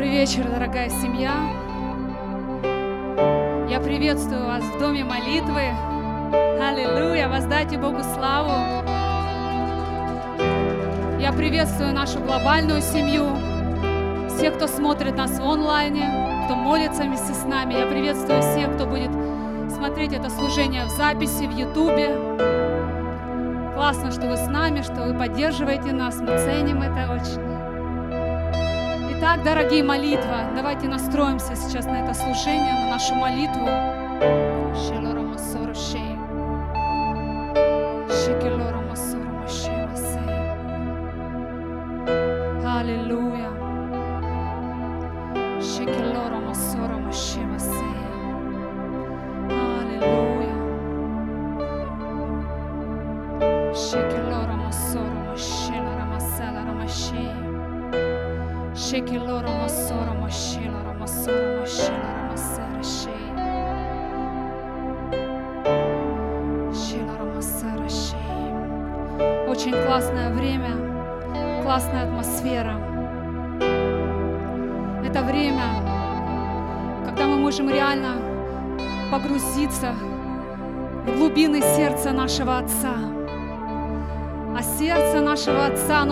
Добрый вечер, дорогая семья. Я приветствую вас в доме молитвы. Аллилуйя! Воздайте Богу славу. Я приветствую нашу глобальную семью, всех, кто смотрит нас в онлайне, кто молится вместе с нами. Я приветствую всех, кто будет смотреть это служение в записи в Ютубе. Классно, что вы с нами, что вы поддерживаете нас. Мы ценим это очень. Итак, дорогие молитва, давайте настроимся сейчас на это служение, на нашу молитву.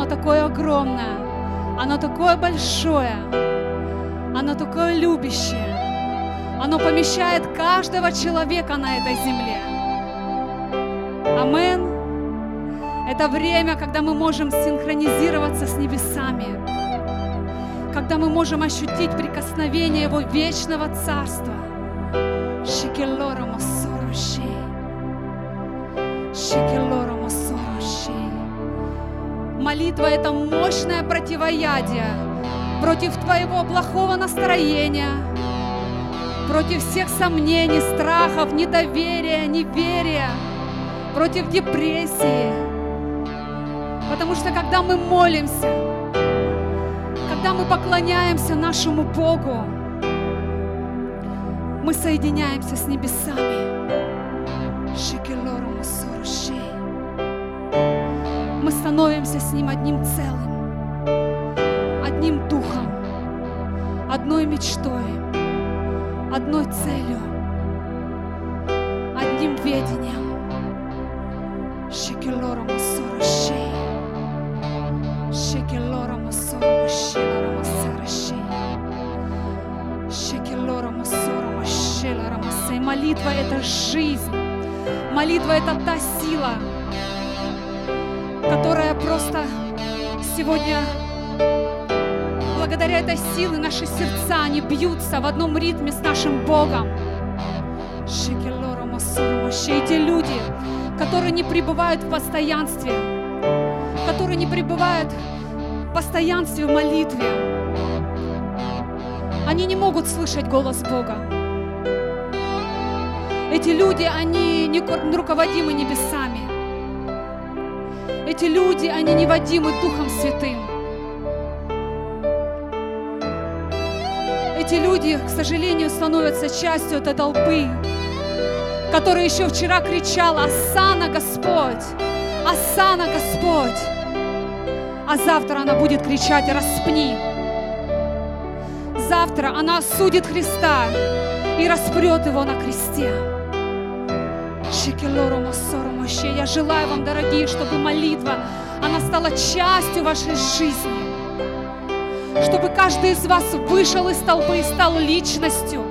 Такое огромное, оно такое большое, оно такое любящее. Оно помещает каждого человека на этой земле. Амен. Это время, когда мы можем синхронизироваться с небесами, когда мы можем ощутить прикосновение Его вечного Царства. Шикелора Молитва – это мощное противоядие против твоего плохого настроения, против всех сомнений, страхов, недоверия, неверия, против депрессии. Потому что когда мы молимся, когда мы поклоняемся нашему Богу, мы соединяемся с небесами. Становимся с Ним одним целым, одним духом, одной мечтой, одной целью, одним ведением. Шикелору Масоруши. Шекелора Масора Машила Рамасараши. Шекелора Масора Машила Рамасей. Молитва – это жизнь. Молитва – это та сила, сегодня, благодаря этой силе, наши сердца, они бьются в одном ритме с нашим Богом. Маши. Эти люди, которые не пребывают в постоянстве, которые не пребывают в постоянстве в молитве, они не могут слышать голос Бога. Эти люди, они не ко- руководимы небесами. Эти люди, они не водимы Духом Святым. Эти люди, к сожалению, становятся частью этой толпы, которая еще вчера кричала «Асана, Господь! Асана, Господь!» А завтра она будет кричать «Распни!» Завтра она осудит Христа и распрет его на кресте. Я желаю вам, дорогие, чтобы молитва, она стала частью вашей жизни. Чтобы каждый из вас вышел из толпы и стал личностью.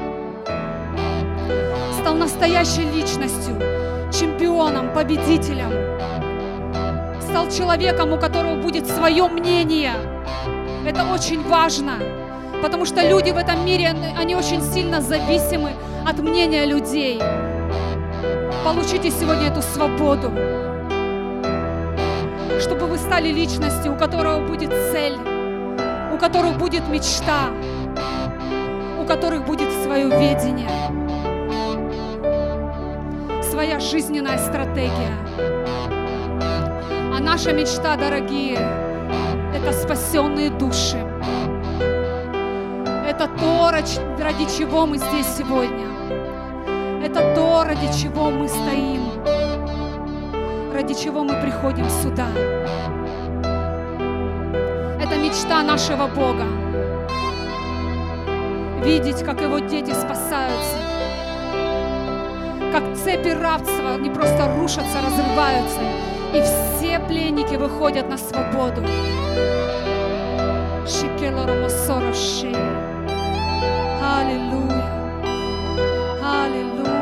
Стал настоящей личностью, чемпионом, победителем. Стал человеком, у которого будет свое мнение. Это очень важно. Потому что люди в этом мире, они очень сильно зависимы от мнения людей. Получите сегодня эту свободу, чтобы вы стали личностью, у которого будет цель, у которых будет мечта, у которых будет свое видение, своя жизненная стратегия. А наша мечта, дорогие, это спасенные души. Это то, ради чего мы здесь сегодня. Это то, ради чего мы стоим, ради чего мы приходим сюда. Это мечта нашего Бога. видеть, как его дети спасаются, как цепи рабства не просто рушатся, разрываются, и все пленники выходят на свободу. Аллилуйя. Аллилуйя.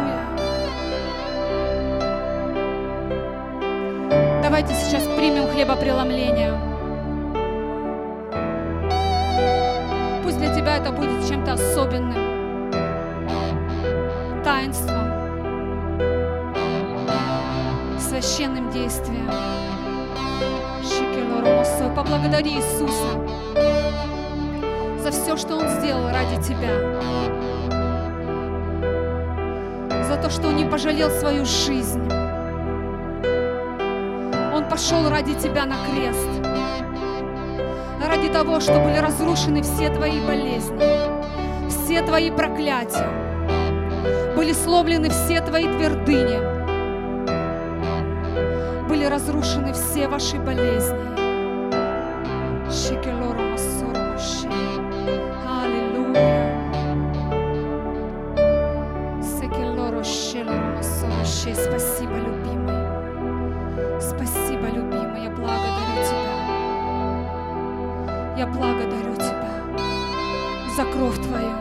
Давайте сейчас примем хлебопреломление. Пусть для тебя это будет чем-то особенным, таинством, священным действием. Поблагодари Иисуса за все, что Он сделал ради тебя. За то, что Он не пожалел свою жизнь. Пошел ради тебя на крест. Ради того, что были разрушены все твои болезни, все твои проклятия. Были сломлены все твои твердыни. Были разрушены все ваши болезни. Аллилуйя. Спасибо, Я благодарю Тебя за кровь Твою,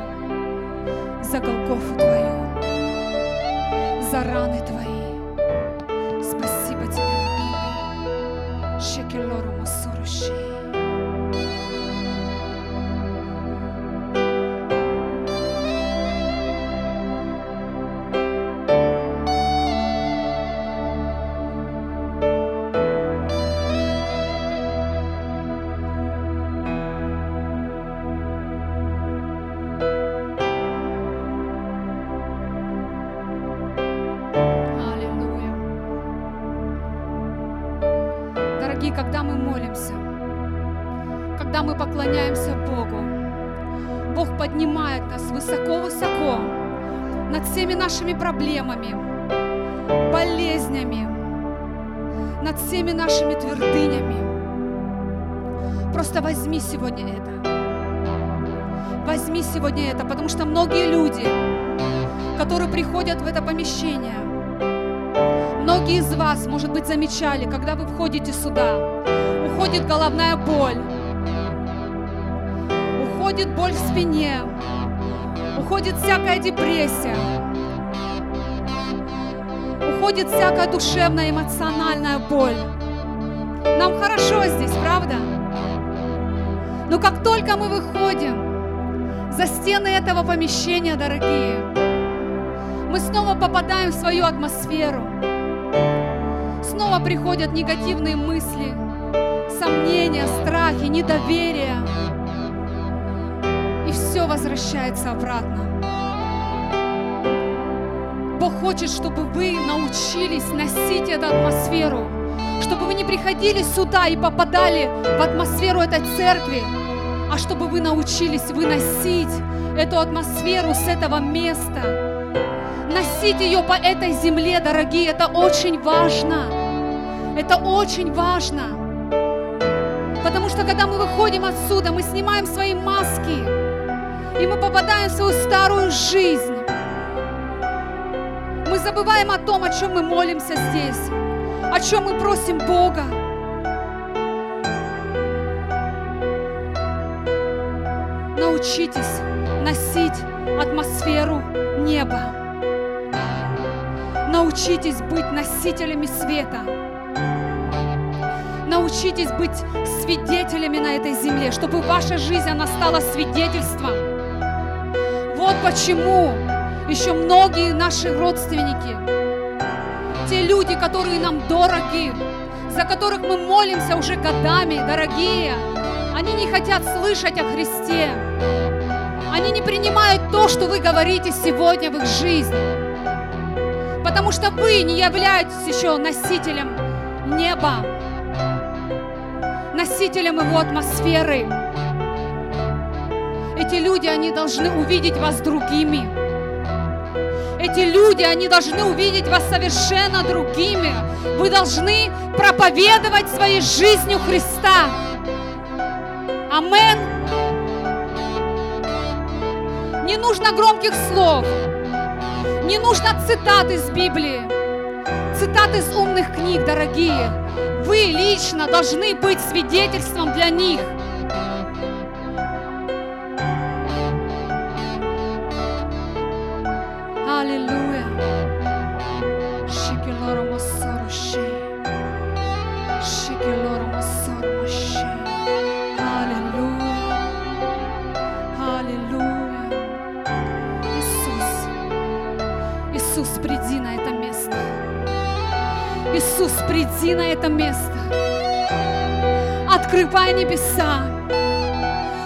за Голгофу Твою, за раны Твои. Проблемами, болезнями, над всеми нашими твердынями. Просто возьми сегодня это. Возьми сегодня это, потому что многие люди, которые приходят в это помещение, многие из вас, может быть, замечали, когда вы входите сюда, уходит головная боль, уходит боль в спине, уходит всякая депрессия, уходит всякая душевная, эмоциональная боль. Нам хорошо здесь, правда? Но как только мы выходим за стены этого помещения, дорогие, мы снова попадаем в свою атмосферу. Снова приходят негативные мысли, сомнения, страхи, недоверие. И все возвращается обратно. Бог хочет, чтобы вы научились носить эту атмосферу, чтобы вы не приходили сюда и попадали в атмосферу этой церкви, а чтобы вы научились выносить эту атмосферу с этого места, носить ее по этой земле, дорогие, это очень важно. Это очень важно. Потому что когда мы выходим отсюда, мы снимаем свои маски, и мы попадаем в свою старую жизнь. Забываем о том, о чем мы молимся здесь, о чем мы просим Бога. Научитесь носить атмосферу неба. Научитесь быть носителями света. Научитесь быть свидетелями на этой земле, чтобы ваша жизнь, она стала свидетельством. Вот почему еще многие наши родственники, те люди, которые нам дороги, за которых мы молимся уже годами, дорогие, они не хотят слышать о Христе. Они не принимают то, что вы говорите сегодня в их жизни. Потому что вы не являетесь еще носителем неба, носителем его атмосферы. Эти люди, они должны увидеть вас другими. Эти люди, они должны увидеть вас совершенно другими. Вы должны проповедовать своей жизнью Христа. Амен. Не нужно громких слов. Не нужно цитат из Библии. Цитат из умных книг, дорогие. Вы лично должны быть свидетельством для них. Приди на это место. Открывай небеса.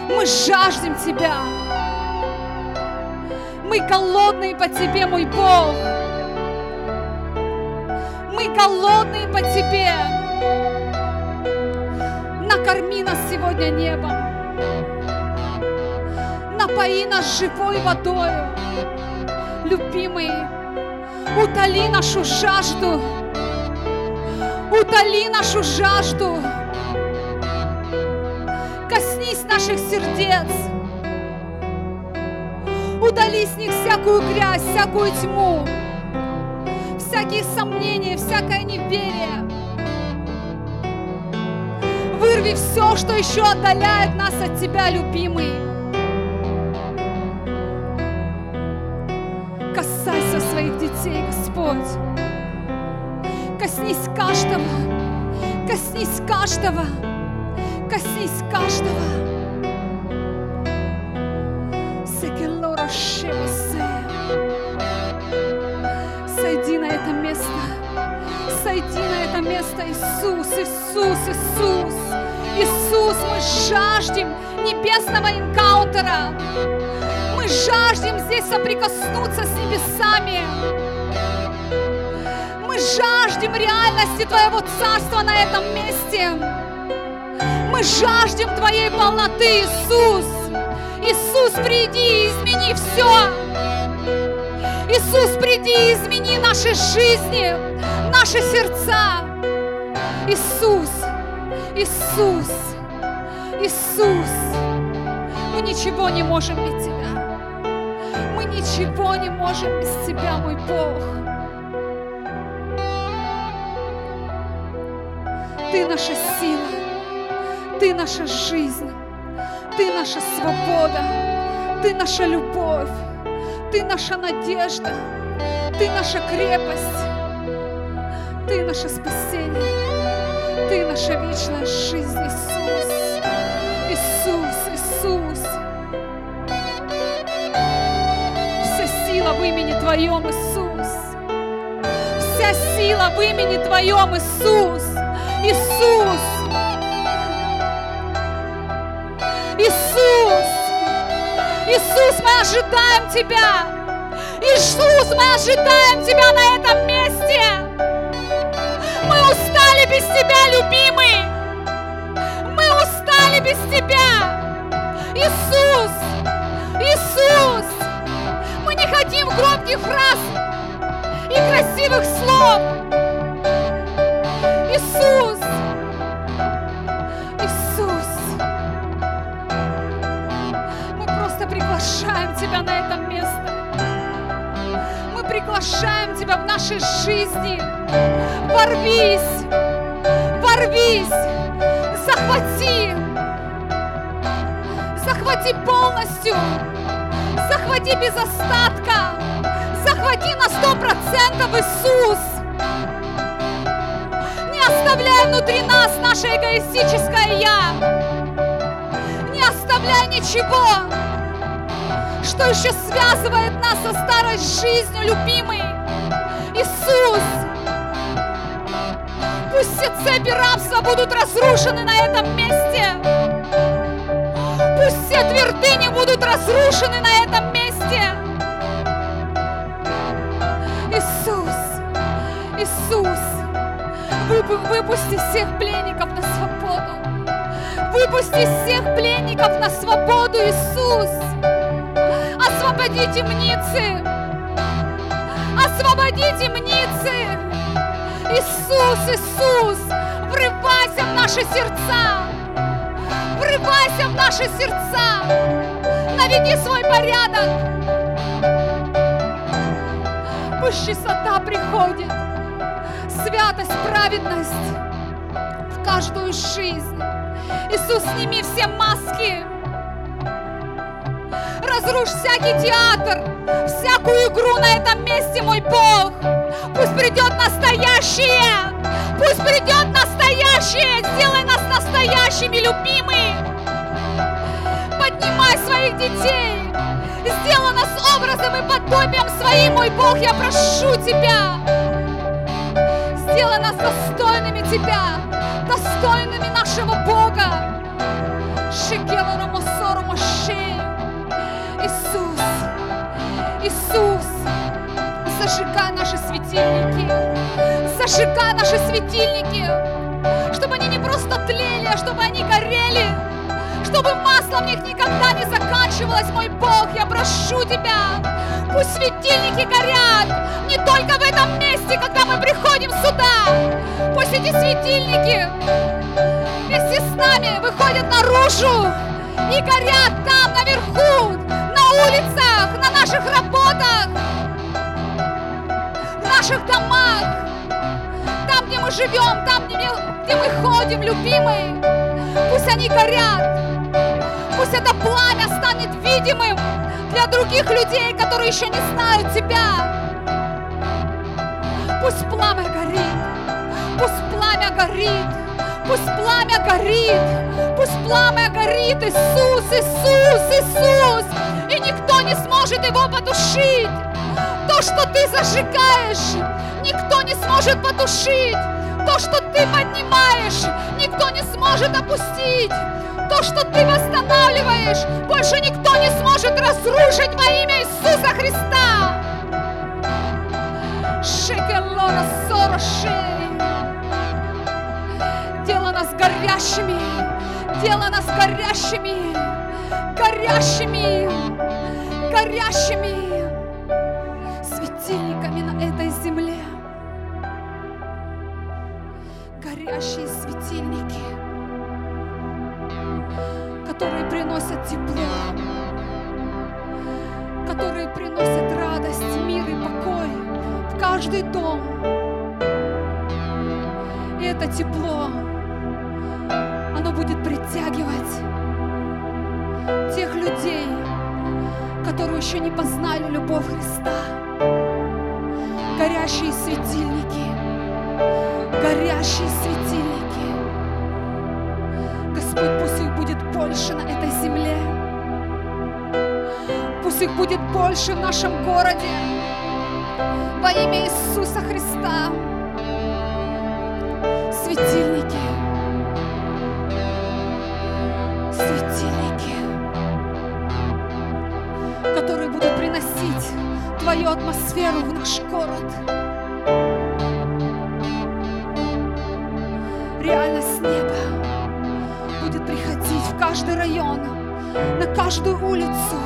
Мы жаждем Тебя. Мы голодные по Тебе, мой Бог. Мы голодные по Тебе. Накорми нас сегодня небом. Напои нас живой водою. Любимый, утоли нашу жажду. Утоли нашу жажду. Коснись наших сердец. Удали с них всякую грязь, всякую тьму, всякие сомнения, всякое неверие. Вырви все, что еще отдаляет нас от Тебя, любимый. Касайся своих детей, Господь. Коснись каждого. Коснись каждого. Сойди на это место. Сойди на это место, Иисус, Иисус, Иисус. Иисус, мы жаждем небесного инкаунтера. Мы жаждем здесь соприкоснуться с небесами. Жаждем реальности Твоего Царства на этом месте. Мы жаждем Твоей полноты, Иисус. Иисус, приди и измени все. Иисус, приди и измени наши жизни, наши сердца. Иисус, Иисус, Иисус. Мы ничего не можем без Тебя. Мы ничего не можем без Тебя, мой Бог. Ты наша сила, Ты наша жизнь, Ты наша свобода, Ты наша любовь, Ты наша надежда, Ты наша крепость, Ты наше спасение, Ты наша вечная жизнь, Иисус, Иисус, Иисус. Вся сила в имени Твоем, Иисус. Вся сила в имени Твоем, Иисус. Иисус! Иисус! Иисус, мы ожидаем Тебя! Иисус, мы ожидаем Тебя на этом месте! Мы устали без Тебя, любимый! Мы устали без Тебя! Иисус! Иисус! Мы не хотим громких фраз и красивых слов! Иисус! Тебя на это место. Мы приглашаем Тебя в нашей жизни. Ворвись! Ворвись! Захвати! Захвати полностью! Захвати без остатка! Захвати на сто процентов, Иисус! Не оставляй внутри нас наше эгоистическое «я». Не оставляй ничего, что еще связывает нас со старой жизнью, любимый. Иисус, пусть все цепи рабства будут разрушены на этом месте. Пусть все твердыни будут разрушены на этом месте. Иисус, Иисус, Вып- Выпусти всех пленников на свободу. Выпусти всех пленников на свободу, Иисус. Освободи темницы. Освободи темницы. Иисус, Иисус, врывайся в наши сердца. Врывайся в наши сердца. Наведи свой порядок. Пусть чистота приходит, святость, праведность в каждую жизнь. Иисус, сними все маски. Разрушь всякий театр, всякую игру на этом месте, мой Бог. Пусть придет настоящее. Пусть придет настоящее. Сделай нас настоящими, любимые. Поднимай своих детей. Сделай нас образом и подобием своим, мой Бог. Я прошу Тебя. Сделай нас достойными Тебя, достойными нашего Бога. Шикелора Мосору Моше. Иисус, Иисус, зажигай наши светильники, зажигай наши светильники, чтобы они не просто тлели, а чтобы они горели, чтобы масло в них никогда не заканчивалось, мой Бог, я прошу Тебя, пусть светильники горят не только в этом месте, когда мы приходим сюда, пусть эти светильники вместе с нами выходят наружу и горят там наверху, на улицах, на наших работах, в наших домах, там, где мы живем, там, где мы, где мы ходим, любимые. Пусть они горят. Пусть это пламя станет видимым для других людей, которые еще не знают Тебя. Пусть пламя горит. Пусть пламя горит. Пусть пламя горит. Пусть пламя горит. Иисус, Иисус, Иисус. И никто не сможет его потушить. То, что ты зажигаешь, никто не сможет потушить. То, что ты поднимаешь, никто не сможет опустить. То, что ты восстанавливаешь, больше никто не сможет разрушить во имя Иисуса Христа. Шекелора сорошей. Делай нас горящими, делай нас горящими, горящими, горящими светильниками на этой земле. Горящие светильники, которые приносят тепло, которые приносят радость, мир и покой в каждый дом. И это тепло, оно будет притягивать тех людей, которые еще не познали любовь Христа. Горящие светильники, горящие светильники. Господь, пусть их будет больше на этой земле. Пусть их будет больше в нашем городе. Во имя Иисуса Христа. Светильники. Светильники. Которые будут приносить Твою атмосферу в наш город. Реальность неба будет приходить в каждый район, на каждую улицу.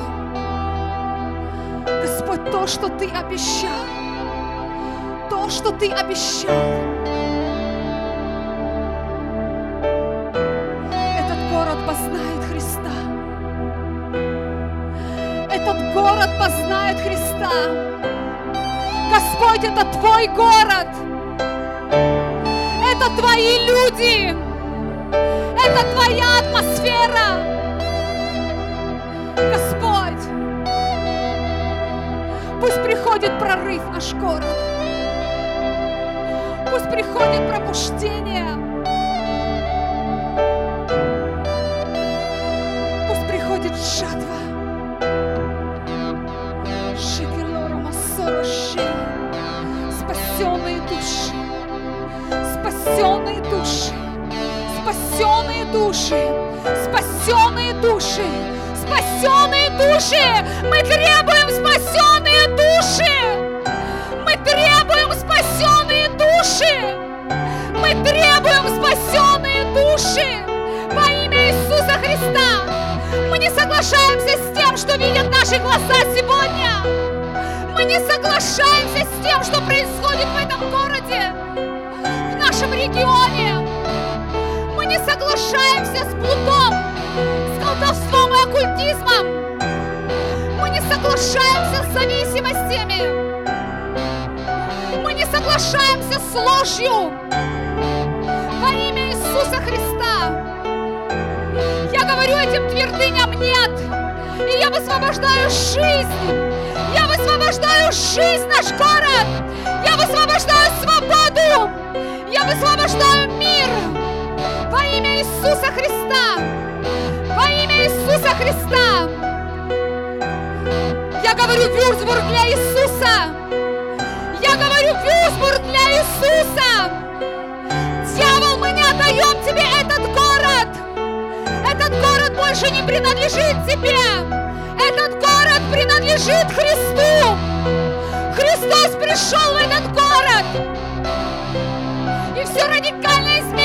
Господь, то, что Ты обещал, то, что Ты обещал, город познает Христа. Господь, это Твой город. Это Твои люди. Это Твоя атмосфера. Господь, пусть приходит прорыв наш город. Пусть приходит пробуждение. Пусть приходит жатва. Души. Спасенные души. Спасенные души. Мы требуем спасенные души. Мы требуем спасенные души. Мы требуем спасенные души во имя Иисуса Христа. Мы не соглашаемся с тем, что видят наши глаза сегодня. Мы не соглашаемся с тем, что происходит в этом городе, в нашем регионе. Мы не соглашаемся с блудом, с колдовством и оккультизмом. соглашаемся с зависимостями. Мы не соглашаемся с ложью. Во имя Иисуса Христа. Я говорю этим твердыням нет. И я высвобождаю жизнь. Я высвобождаю жизнь наш город. Я высвобождаю свободу. Я высвобождаю мир. Во имя Иисуса Христа. Во имя Иисуса Христа. Я говорю Вюрцбург для Иисуса. Я говорю Вюрцбург для Иисуса. Дьявол, мы не отдаем тебе этот город. Этот город больше не принадлежит тебе. Этот город принадлежит Христу. Христос пришел в этот город. И все радикально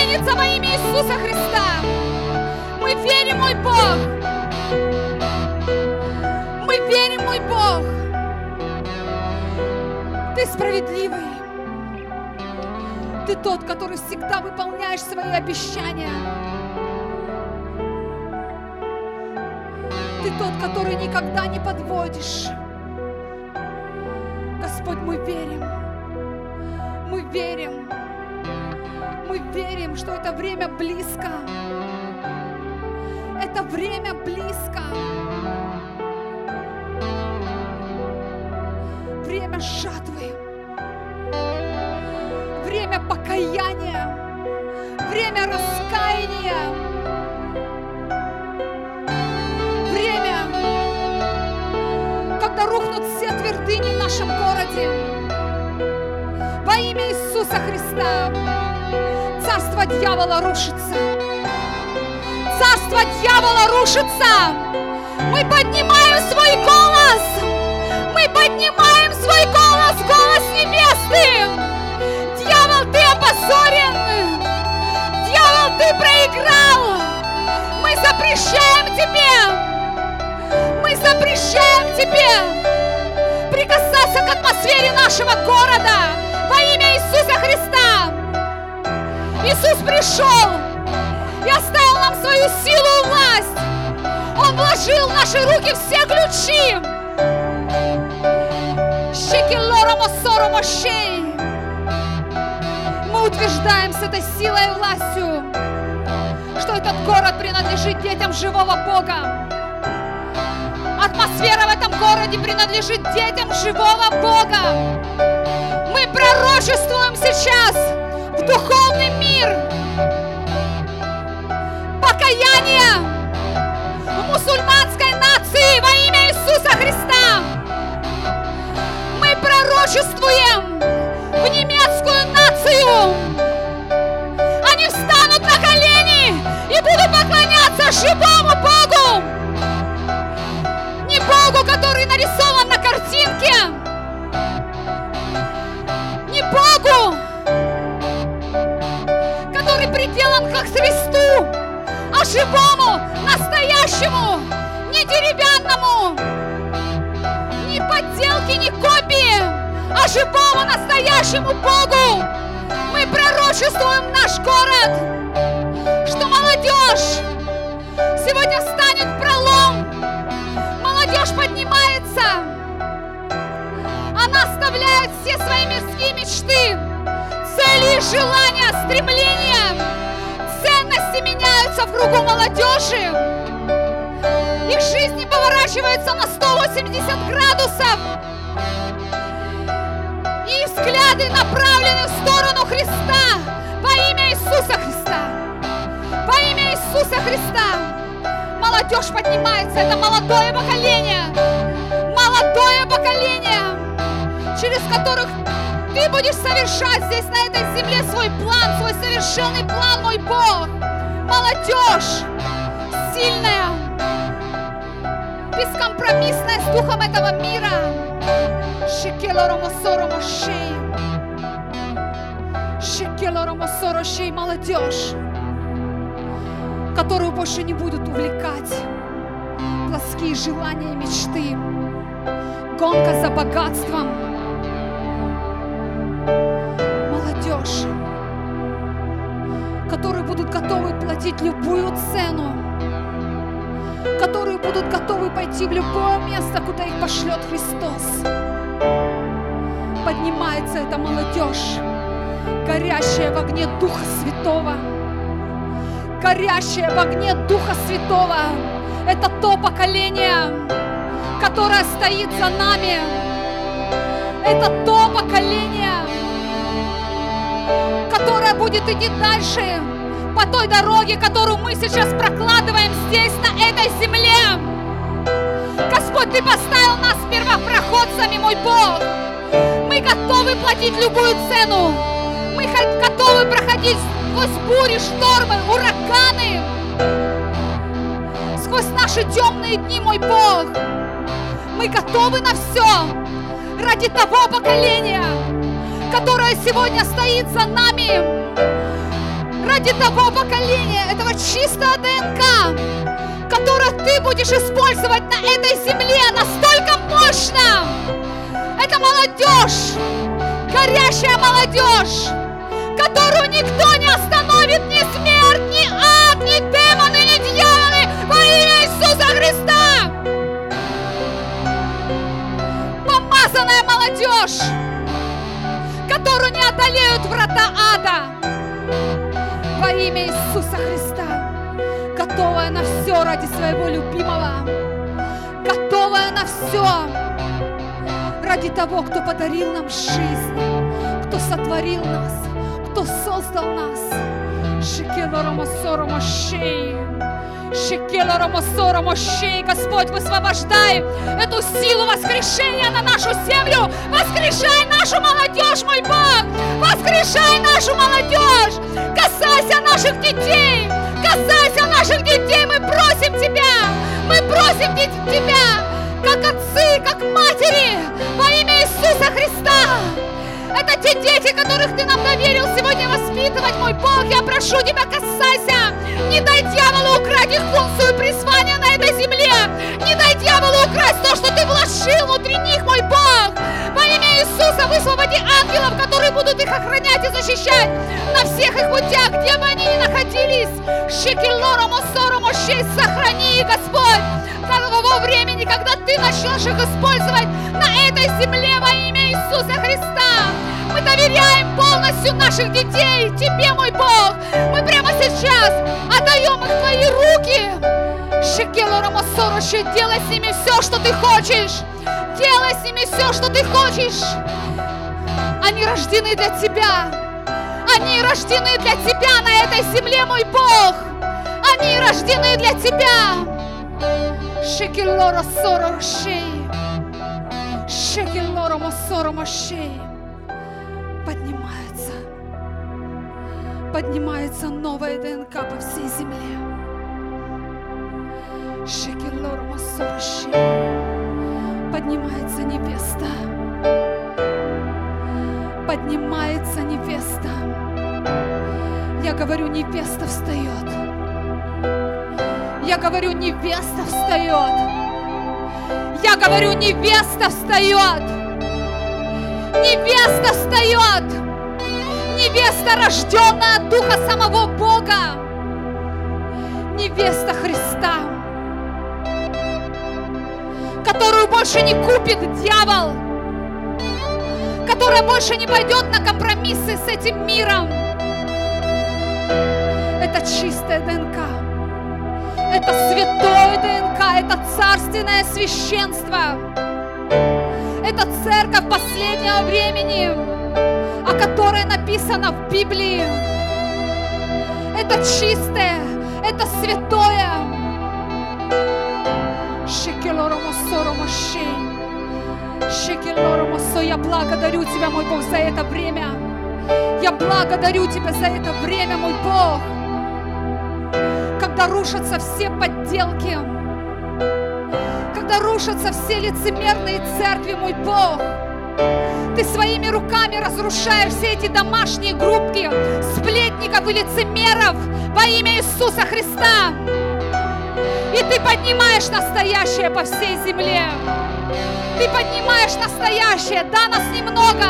изменится во имя Иисуса Христа. Мы верим, мой Бог. Мы верим, мой Бог. Ты справедливый. Ты тот, который всегда выполняешь свои обещания. Ты тот, который никогда не подводишь. Господь, мы верим. Мы верим. Мы верим, что это время близко. Это время близко. Время жатвы. Время покаяния. Время раскаяния. Время, когда рухнут все твердыни в нашем городе. Во имя Иисуса Христа царство дьявола рушится. Царство дьявола рушится. Мы поднимаем свой голос. Мы поднимаем свой голос, голос невесты. Дьявол, ты опозорен. Дьявол, ты проиграл. Мы запрещаем тебе. Мы запрещаем тебе прикасаться к атмосфере нашего города во имя Иисуса Христа. Иисус пришел и оставил нам свою силу и власть. Он вложил в наши руки все ключи. Мы утверждаем с этой силой и властью, что этот город принадлежит детям живого Бога. Атмосфера в этом городе принадлежит детям живого Бога. Мы пророчествуем сейчас в духовный мир покаяние в мусульманской нации во имя Иисуса Христа. Мы пророчествуем в немецкую нацию. Они встанут на колени и будут поклоняться живому Богу. Не Богу, который нарисован Христу, а живому, настоящему, не деревянному, не подделки, не копии, а живому, настоящему Богу. Мы пророчествуем наш город, что молодежь сегодня встанет в пролом. Молодежь поднимается. Она оставляет все свои мирские мечты, цели, желания, стремления. Ценности меняются в кругу молодежи. Их жизни поворачиваются на 180 градусов. И взгляды направлены в сторону Христа во имя Иисуса Христа. Во имя Иисуса Христа. Молодежь поднимается, это молодое поколение. Молодое поколение, через которых ты будешь совершать здесь, на этой земле, свой план, свой совершенный план, мой Бог. Молодежь сильная, бескомпромиссная с духом этого мира. Шикелоромосоромошей. Молодежь, которую больше не будут увлекать плоские желания и мечты. Гонка за богатством. Молодежь, которые будут готовы платить любую цену, которые будут готовы пойти в любое место, куда их пошлет Христос. Поднимается эта молодежь, горящая в огне Духа Святого, горящая в огне Духа Святого. Это то поколение, которое стоит за нами. Это то поколение, которое будет идти дальше по той дороге, которую мы сейчас прокладываем здесь, на этой земле. Господь, Ты поставил нас первопроходцами, мой Бог. Мы готовы платить любую цену. Мы готовы проходить сквозь бури, штормы, ураганы, сквозь наши темные дни, мой Бог. Мы готовы на все ради того поколения, которое сегодня стоит за нами, ради того поколения, этого чистого ДНК, которое ты будешь использовать на этой земле настолько мощно. Это молодежь, горящая молодежь, которую никто не остановит, ни смерть, ни ад, ни демоны, ни дьяволы во имя Иисуса Христа. Помазанная молодежь, которую не одолеют врата ада во имя Иисуса Христа, готовая на все ради своего любимого, готовая на все ради того, кто подарил нам жизнь, кто сотворил нас, кто создал нас. Господь, высвобождай эту силу воскрешения на нашу землю. Воскрешай нашу молодежь, мой Бог. Воскрешай нашу молодежь. Касайся наших детей. Касайся наших детей. Мы просим Тебя. Мы просим Тебя, как отцы, как матери, во имя Иисуса Христа. Это те дети, которых Ты нам доверил сегодня воспитывать, мой Бог. Я прошу Тебя, касайся. Не дай дьяволу украть их функцию призвания на этой земле. Не дай дьяволу украсть то, что Ты вложил внутри них, мой Бог. Во имя Иисуса высвободи ангелов, которые будут их охранять и защищать на всех их путях, где бы они ни находились. Шекелорому, сорому, честь сохрани, Господь, того времени, когда Ты начнешь их использовать на этой земле во имя Иисуса Христа. Мы доверяем полностью наших детей Тебе, мой Бог. Мы прямо сейчас отдаем их Твои руки. Масоруши, делай с ними все, что Ты хочешь. Делай с ними все, что Ты хочешь. Они рождены для Тебя. Они рождены для Тебя на этой земле, мой Бог. Они рождены для Тебя. Шекелора Машей Поднимается новая ДНК по всей земле. Шекелор Масорши. Поднимается невеста. Поднимается невеста. Я говорю, невеста встает. Я говорю, невеста встает. Я говорю, невеста встает. Невеста встает. Невеста, рожденная от Духа самого Бога. Невеста Христа, которую больше не купит дьявол, которая больше не пойдет на компромиссы с этим миром. Это чистая ДНК. Это святое ДНК, это царственное священство. Это церковь последнего времени, о которой написано в Библии. Это чистое, это святое. Я благодарю Тебя, мой Бог, за это время. Я благодарю Тебя за это время, мой Бог. Когда рушатся все подделки, когда рушатся все лицемерные церкви, мой Бог. Ты своими руками разрушаешь все эти домашние группки сплетников и лицемеров во имя Иисуса Христа. И ты поднимаешь настоящее по всей земле. Ты поднимаешь настоящее. Да, нас немного.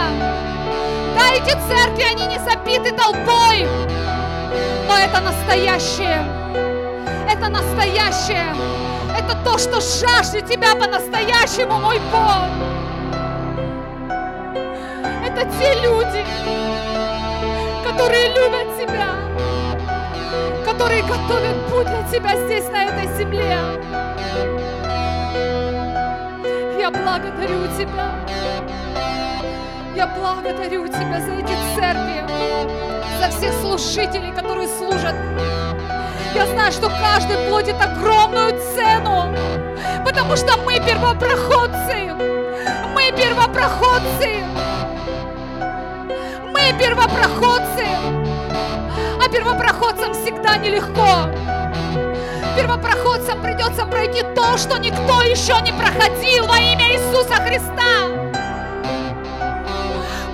Да, эти церкви, они не забиты толпой. Но это настоящее. Это настоящее. Это то, что жаждет тебя по-настоящему, мой Бог. Это те люди, которые любят Тебя, которые готовят путь для Тебя здесь, на этой земле. Я благодарю Тебя. Я благодарю Тебя за эти церкви, за всех служителей, которые служат. Я знаю, что каждый платит огромную цену, потому что мы первопроходцы. Мы первопроходцы. Мы первопроходцы. А первопроходцам всегда нелегко. Первопроходцам придется пройти то, что никто еще не проходил во имя Иисуса Христа.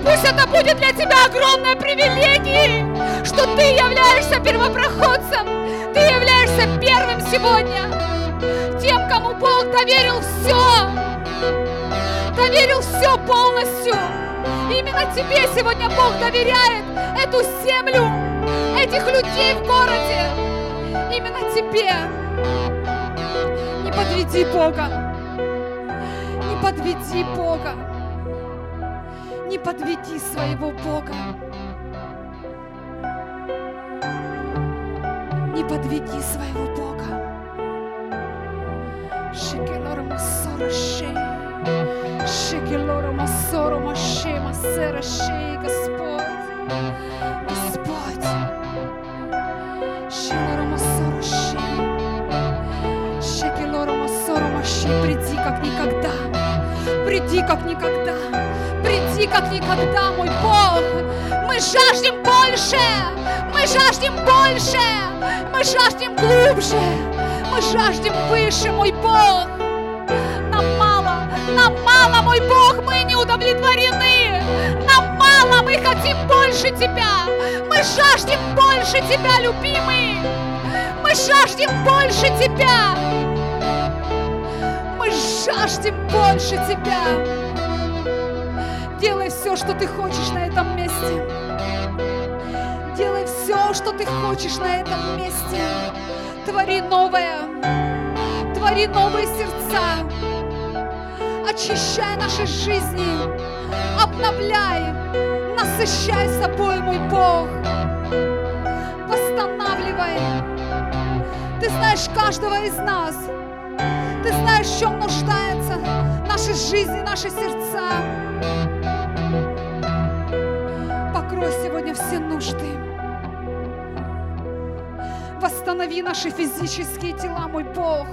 Пусть это будет для тебя огромной привилегией, что ты являешься первопроходцем, ты являешься первым сегодня, тем, кому Бог доверил все, доверил все полностью. Именно тебе сегодня Бог доверяет эту землю, этих людей в городе. Именно тебе. Не подведи Бога. Не подведи Бога. Не подведи своего Бога. Не подведи своего Бога. Шекелора масора шей. Шекелора масора маше масера шей, Господь. Господь. Шелора масора шей. Шекелора масора маше. Приди как никогда. Приди как никогда. Приди как никогда, мой Бог. Мы жаждем больше. Мы жаждем больше. Мы жаждем глубже. Мы жаждем выше, мой нам мало, мой Бог, мы не удовлетворены. Нам мало, мы хотим больше Тебя. Мы жаждем больше Тебя, любимый. Мы жаждем больше Тебя. Мы жаждем больше Тебя. Делай все, что Ты хочешь на этом месте. Делай все, что Ты хочешь на этом месте. Твори новое. Твори новые сердца. Очищай наши жизни. Обновляй. Насыщай собой, мой Бог. Восстанавливай. Ты знаешь каждого из нас. Ты знаешь, в чем нуждается наши жизни, наши сердца. Покрой сегодня все нужды. Восстанови наши физические тела, мой Бог.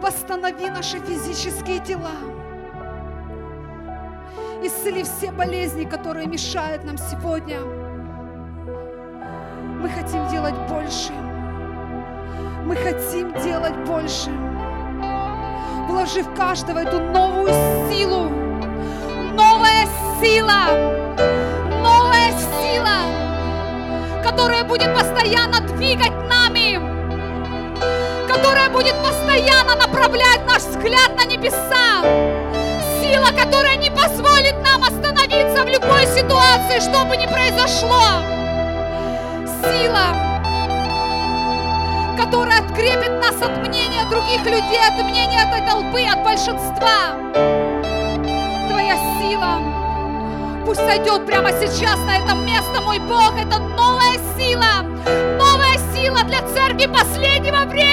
Восстанови наши физические тела. Исцели все болезни, которые мешают нам сегодня. Мы хотим делать больше. Мы хотим делать больше. Вложи в каждого эту новую силу. Новая сила. Новая сила, которая будет постоянно двигать нами. Которая будет постоянно направлять наш взгляд на небеса. Сила, которая не позволит нам остановиться в любой ситуации, что бы ни произошло. Сила, которая открепит нас от мнения других людей, от мнения этой толпы, от большинства. Твоя сила пусть сойдет прямо сейчас на это место, мой Бог. Это новая сила, новая сила для церкви последнего времени,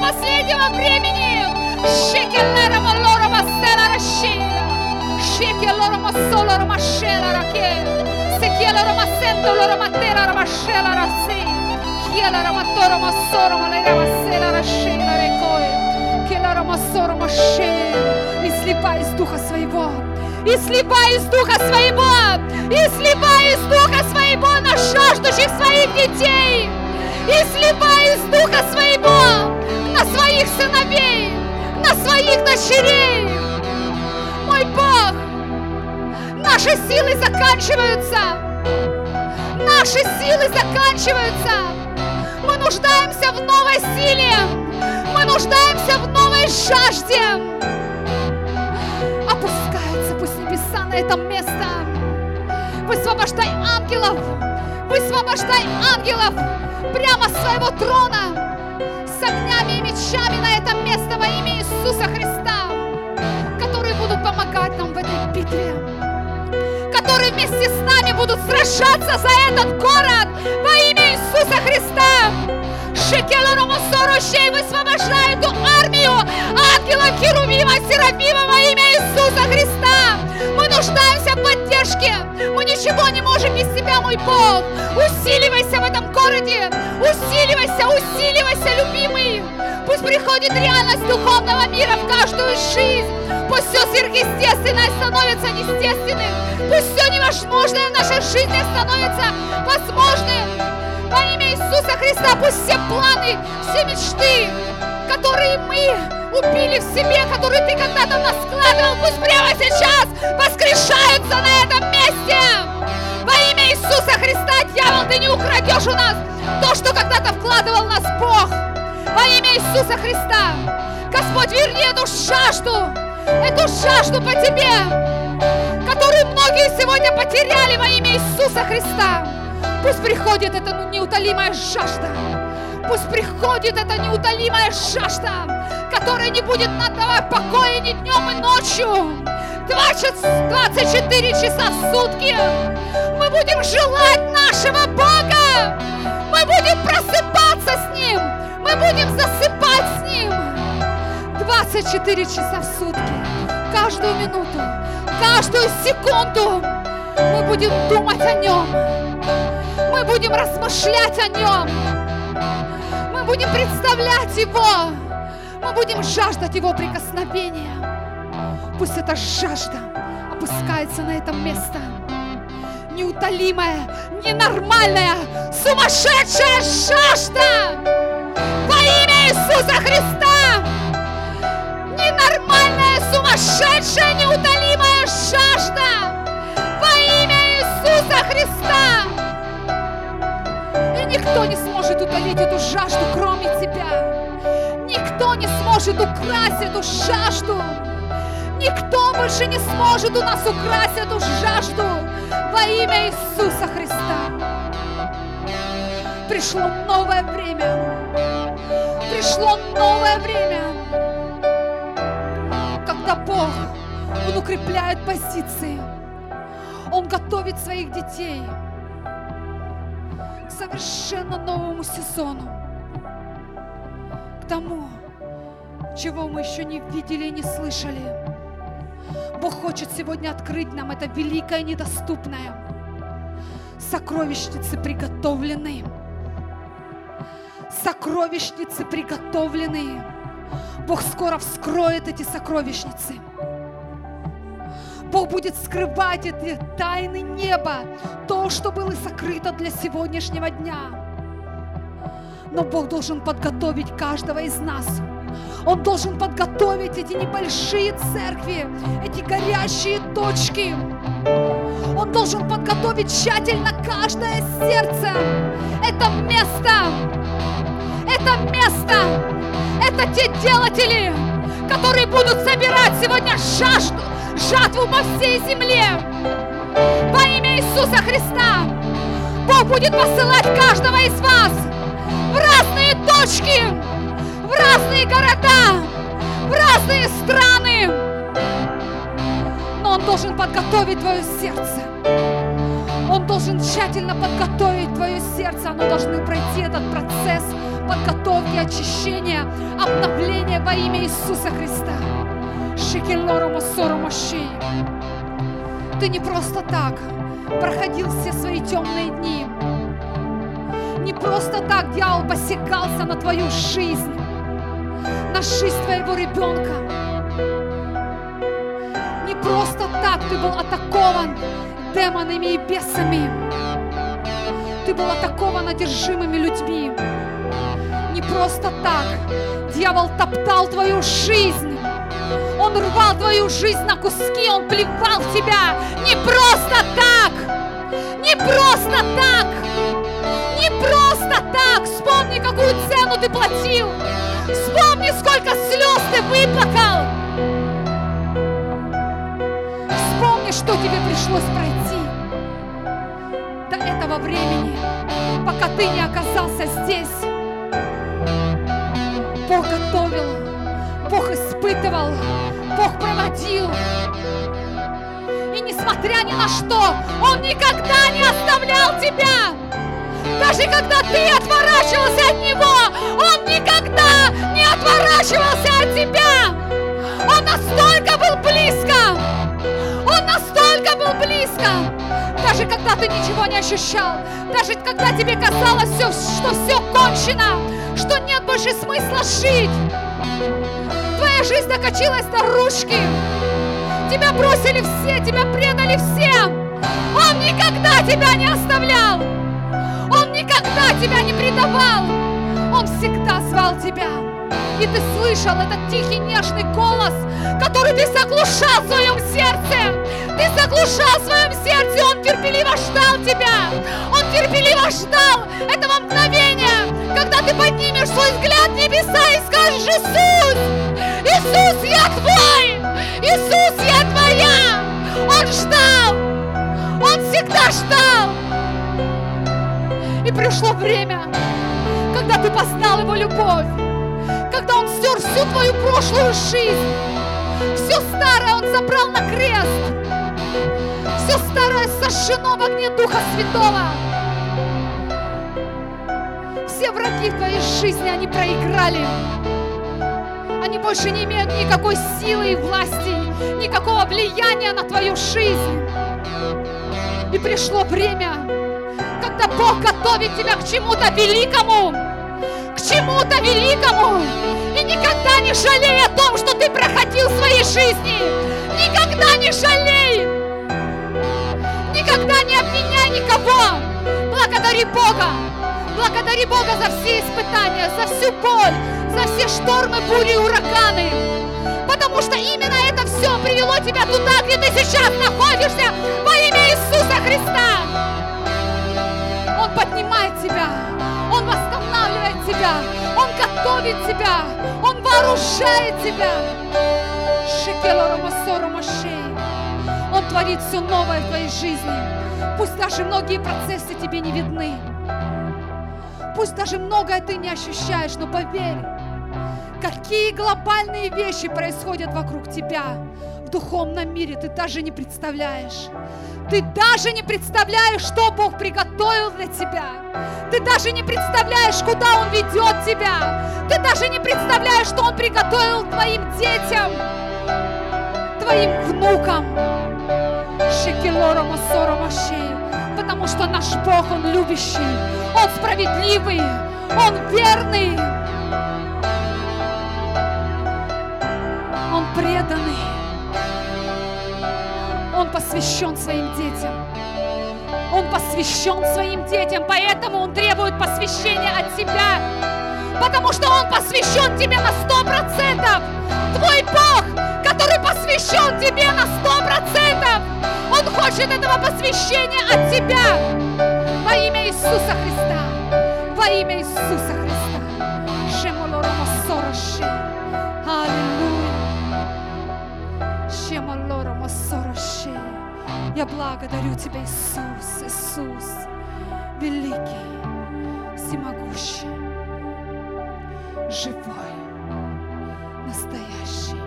последнего времени. Шекелера малора масела рашея, шекелора масола ромашела раке, секелора масento лора матера ромашела расе, киела роматора масора малера масела маше, и сливай из духа своего, и сливай из духа своего, и сливай из духа своего на жаждущих своих детей, и сливай из духа своего на своих сыновей, на своих дочерей. Мой Бог, наши силы заканчиваются. Наши силы заканчиваются. Мы нуждаемся в новой силе. Мы нуждаемся в новой жажде. Опускается пусть небеса на это место. Высвобождай ангелов! Высвобождай ангелов прямо с своего трона с огнями и мечами на это место во имя Иисуса Христа, которые будут помогать нам в этой битве, которые вместе с нами будут сражаться за этот город во имя Иисуса Христа. Шекелорому Сорощей высвобождай эту армию ангелов Херувима, Серафима во имя Иисуса Христа. Мы нуждаемся в поддержке. Мы ничего не можем без себя, мой Бог. Усиливайся в этом городе. Усиливайся, усиливайся, любимый. Пусть приходит реальность духовного мира в каждую жизнь. Пусть все сверхъестественное становится естественным. Пусть все невозможное в нашей жизни становится возможным. Во имя Иисуса Христа пусть все планы, все мечты, которые мы убили в себе, которые ты когда-то нас складывал, пусть прямо сейчас воскрешаются на этом месте. Во имя Иисуса Христа, дьявол, ты не украдешь у нас то, что когда-то вкладывал в нас Бог. Во имя Иисуса Христа. Господь, верни эту жажду, эту жажду по Тебе, которую многие сегодня потеряли во имя Иисуса Христа. Пусть приходит эта неутолимая жажда. Пусть приходит эта неутолимая жажда, которая не будет надавать покоя ни днем и ночью. 20, 24 часа в сутки мы будем желать нашего Бога. Мы будем просыпаться с Ним. Мы будем засыпать с Ним. 24 часа в сутки. Каждую минуту, каждую секунду мы будем думать о Нем. Мы будем размышлять о Нем. Мы будем представлять Его. Мы будем жаждать Его прикосновения. Пусть эта жажда опускается на это место. Неутолимая, ненормальная, сумасшедшая жажда во имя Иисуса Христа. Ненормальная, сумасшедшая, неутолимая жажда во имя Иисуса Христа никто не сможет утолить эту жажду, кроме Тебя. Никто не сможет украсть эту жажду. Никто больше не сможет у нас украсть эту жажду во имя Иисуса Христа. Пришло новое время. Пришло новое время, когда Бог, Он укрепляет позиции. Он готовит своих детей – совершенно новому сезону, к тому, чего мы еще не видели и не слышали. Бог хочет сегодня открыть нам это великое недоступное. Сокровищницы приготовлены. Сокровищницы приготовлены. Бог скоро вскроет эти сокровищницы. Бог будет скрывать эти тайны неба, то, что было сокрыто для сегодняшнего дня. Но Бог должен подготовить каждого из нас. Он должен подготовить эти небольшие церкви, эти горящие точки. Он должен подготовить тщательно каждое сердце. Это место, это место, это те делатели, которые будут собирать сегодня жажду, жатву по всей земле. Во имя Иисуса Христа Бог будет посылать каждого из вас в разные точки, в разные города, в разные страны. Но Он должен подготовить твое сердце. Он должен тщательно подготовить твое сердце. Оно должно пройти этот процесс подготовки, очищения, обновления во имя Иисуса Христа. Ты не просто так проходил все свои темные дни. Не просто так дьявол посекался на твою жизнь, на жизнь твоего ребенка. Не просто так ты был атакован демонами и бесами. Ты был атакован одержимыми людьми. Не просто так дьявол топтал твою жизнь он рвал твою жизнь на куски, Он плевал в тебя. Не просто так! Не просто так! Не просто так! Вспомни, какую цену ты платил! Вспомни, сколько слез ты выплакал! Вспомни, что тебе пришлось пройти. было времени, пока ты не оказался здесь. Бог готовил, Бог испытывал, Бог проводил. И несмотря ни на что, Он никогда не оставлял тебя. Даже когда ты отворачивался от Него, Он никогда не отворачивался от тебя. Он настолько был близко. Он настолько был близко. Даже когда ты ничего не ощущал, даже когда тебе казалось, все, что все кончено, что нет больше смысла жить. Твоя жизнь докачилась до ручки. Тебя бросили все, тебя предали все. Он никогда тебя не оставлял. Он никогда тебя не предавал. Он всегда звал тебя. И ты слышал этот тихий нежный голос, который ты заглушал в своем сердце. Ты заглушал в своем сердце, Он терпеливо ждал тебя. Он терпеливо ждал этого мгновения, когда ты поднимешь свой взгляд в небеса и скажешь, Иисус, Иисус, я твой, Иисус, я твоя. Он ждал, Он всегда ждал. И пришло время, когда ты познал Его любовь, когда Он стер всю твою прошлую жизнь, все старое Он забрал на крест, все старое сожжено в огне Духа Святого. Все враги в твоей жизни, они проиграли. Они больше не имеют никакой силы и власти, никакого влияния на твою жизнь. И пришло время, когда Бог готовит тебя к чему-то великому, к чему-то великому. И никогда не жалей о том, что ты проходил в своей жизни. Никогда не жалей. Никогда не обвиняй никого. Благодари Бога. Благодари Бога за все испытания, за всю боль, за все штормы, бури ураганы. Потому что именно это все привело тебя туда, где ты сейчас находишься во имя Иисуса Христа. Он поднимает тебя, Он восстанавливает тебя, Он готовит тебя, Он вооружает тебя. Он творит все новое в твоей жизни. Пусть даже многие процессы тебе не видны. Пусть даже многое ты не ощущаешь, но поверь, какие глобальные вещи происходят вокруг тебя в духовном мире, ты даже не представляешь. Ты даже не представляешь, что Бог приготовил для тебя. Ты даже не представляешь, куда Он ведет тебя. Ты даже не представляешь, что Он приготовил твоим детям, твоим внукам. Шекелором Потому что наш Бог, Он любящий, Он справедливый, Он верный, Он преданный, Он посвящен своим детям. Он посвящен своим детям, поэтому Он требует посвящения от тебя. Потому что Он посвящен тебе на сто процентов. Твой Бог, который посвящен тебе на сто процентов. Хочет этого посвящения от тебя. Во имя Иисуса Христа. Во имя Иисуса Христа. Аллилуйя. Я благодарю Тебя, Иисус, Иисус, великий, всемогущий, живой, настоящий.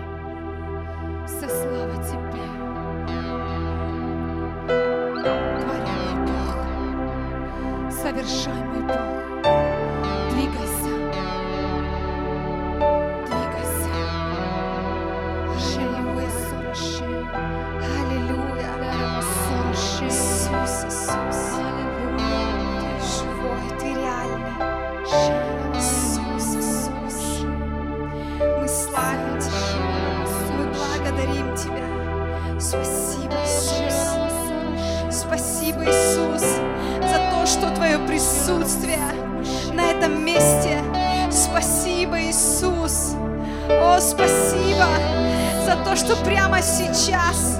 Вся слава Тебе. Творимый Бог, совершаемый Бог, двигайся, двигайся. Аллилуйя, сорочи. Аллилуйя, сорочи. Иисус, Иисус, Аллилуйя. Ты живой, Ты реальный. Иисус, Иисус, мы славим Тебя, мы благодарим Тебя. Иисус. Спасибо, Иисус, за то, что Твое присутствие на этом месте. Спасибо, Иисус. О, спасибо за то, что прямо сейчас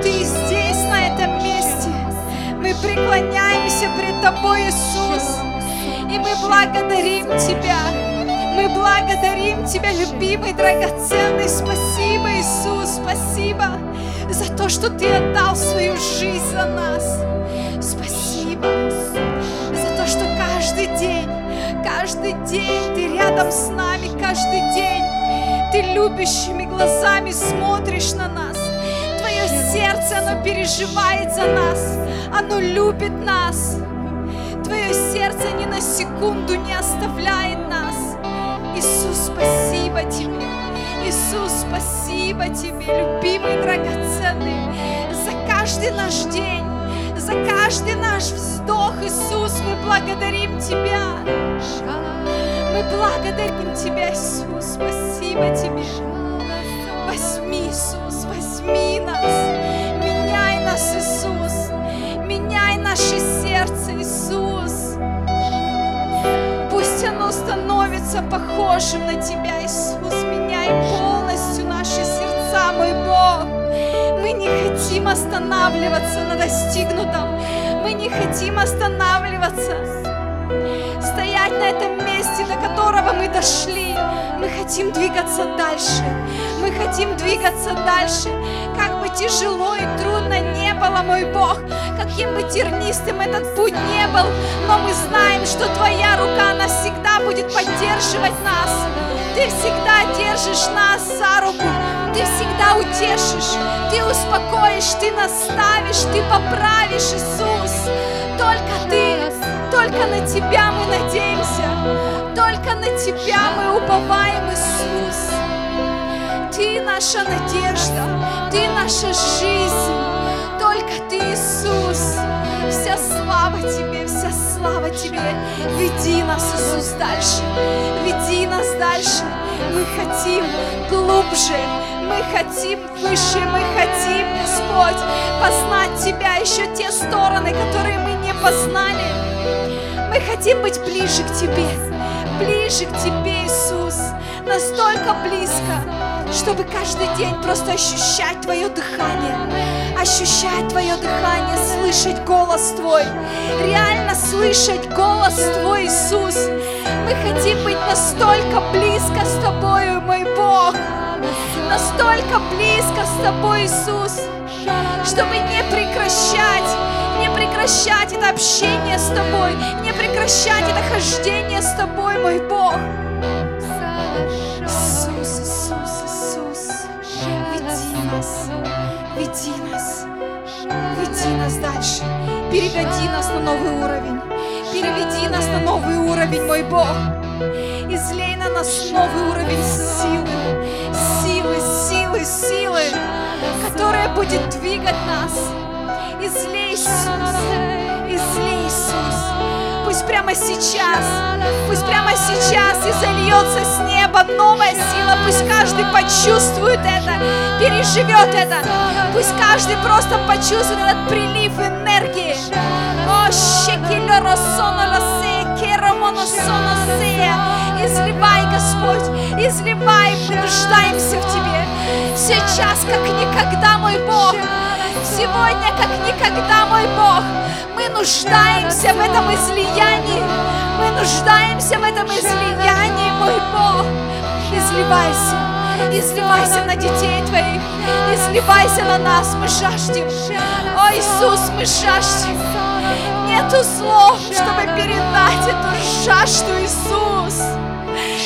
Ты здесь, на этом месте. Мы преклоняемся пред Тобой, Иисус. И мы благодарим Тебя. Мы благодарим Тебя, любимый, драгоценный. Спасибо, Иисус, спасибо за то, что Ты отдал свою жизнь за нас. Спасибо за то, что каждый день, каждый день Ты рядом с нами, каждый день Ты любящими глазами смотришь на нас. Твое сердце, оно переживает за нас, оно любит нас. Твое сердце ни на секунду не оставляет нас. Иисус, спасибо Тебе. Иисус, спасибо Тебе, любимый, драгоценный, за каждый наш день, за каждый наш вздох, Иисус, мы благодарим Тебя. Мы благодарим Тебя, Иисус, спасибо Тебе. Возьми, Иисус, возьми нас, меняй нас, Иисус, меняй наше сердце, Иисус. Пусть оно становится похожим на Тебя, Иисус, меняй полностью наши сердца, мой Бог. Мы не хотим останавливаться на достигнутом, мы не хотим останавливаться, стоять на этом месте, до которого мы дошли. Мы хотим двигаться дальше. Мы хотим двигаться дальше. Как бы тяжело и трудно не было, мой Бог, каким бы тернистым этот путь не был, но мы знаем, что Твоя рука навсегда будет поддерживать нас. Ты всегда держишь нас за руку, Ты всегда утешишь, Ты успокоишь, Ты наставишь, Ты поправишь, Иисус. Только Ты, только на Тебя мы надеемся, только на Тебя мы уповаем, Иисус. Ты наша надежда, Ты наша жизнь, только Ты, Иисус. Вся слава Тебе, вся слава Тебе. Веди нас, Иисус, дальше, дальше. Мы хотим глубже, мы хотим выше, мы хотим, Господь, познать Тебя, еще те стороны, которые мы не познали. Мы хотим быть ближе к Тебе, ближе к Тебе, Иисус, настолько близко, чтобы каждый день просто ощущать Твое дыхание, ощущать Твое дыхание, слышать голос Твой, реально слышать голос Твой, Иисус. Мы хотим быть настолько близко с Тобою, мой Бог, настолько близко с Тобой, Иисус, чтобы не прекращать, не прекращать это общение с Тобой, не прекращать это хождение с Тобой, мой Бог. Иисус, Иисус, Иисус, веди нас, веди нас, веди нас дальше, переведи нас на новый уровень, переведи нас на новый уровень, мой Бог. Излей на нас новый уровень силы, силы, силы, силы, которая будет двигать нас. Излей, Иисус, излей, Иисус. Пусть прямо сейчас, пусть прямо сейчас и зальется с неба новая сила. Пусть каждый почувствует это, переживет это. Пусть каждый просто почувствует этот прилив энергии. О. Изливай, Господь, изливай, мы нуждаемся в Тебе. Сейчас, как никогда, мой Бог. Сегодня, как никогда, мой Бог, мы нуждаемся в этом излиянии. Мы нуждаемся в этом излиянии, мой Бог. Изливайся, изливайся на детей Твоих, изливайся на нас, мы жаждем. О, Иисус, мы жаждем. Нету слов, чтобы передать эту жажду, Иисус.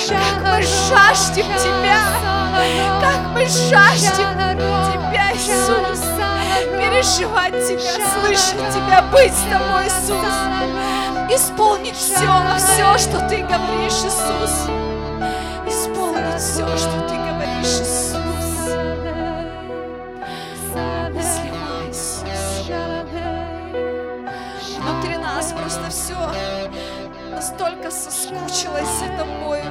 Как мы жаждем Тебя, как мы жаждем Тебя, Иисус переживать Тебя, слышать Тебя, быть с Тобой, Иисус. Исполнить все, все, что Ты говоришь, Иисус. Исполнить все, что Ты говоришь, Иисус. Внутри нас просто все настолько соскучилось за Тобою.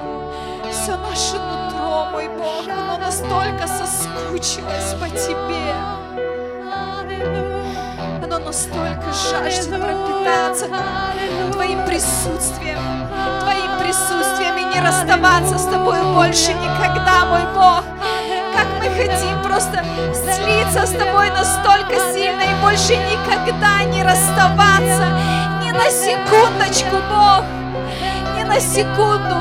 Все наше нутро, мой Бог, оно настолько соскучилось по Тебе. Оно настолько жаждет пропитаться Твоим присутствием, Твоим присутствием и не расставаться с Тобой больше никогда, мой Бог. Как мы хотим просто слиться с Тобой настолько сильно и больше никогда не расставаться. Ни на секундочку, Бог, ни на секунду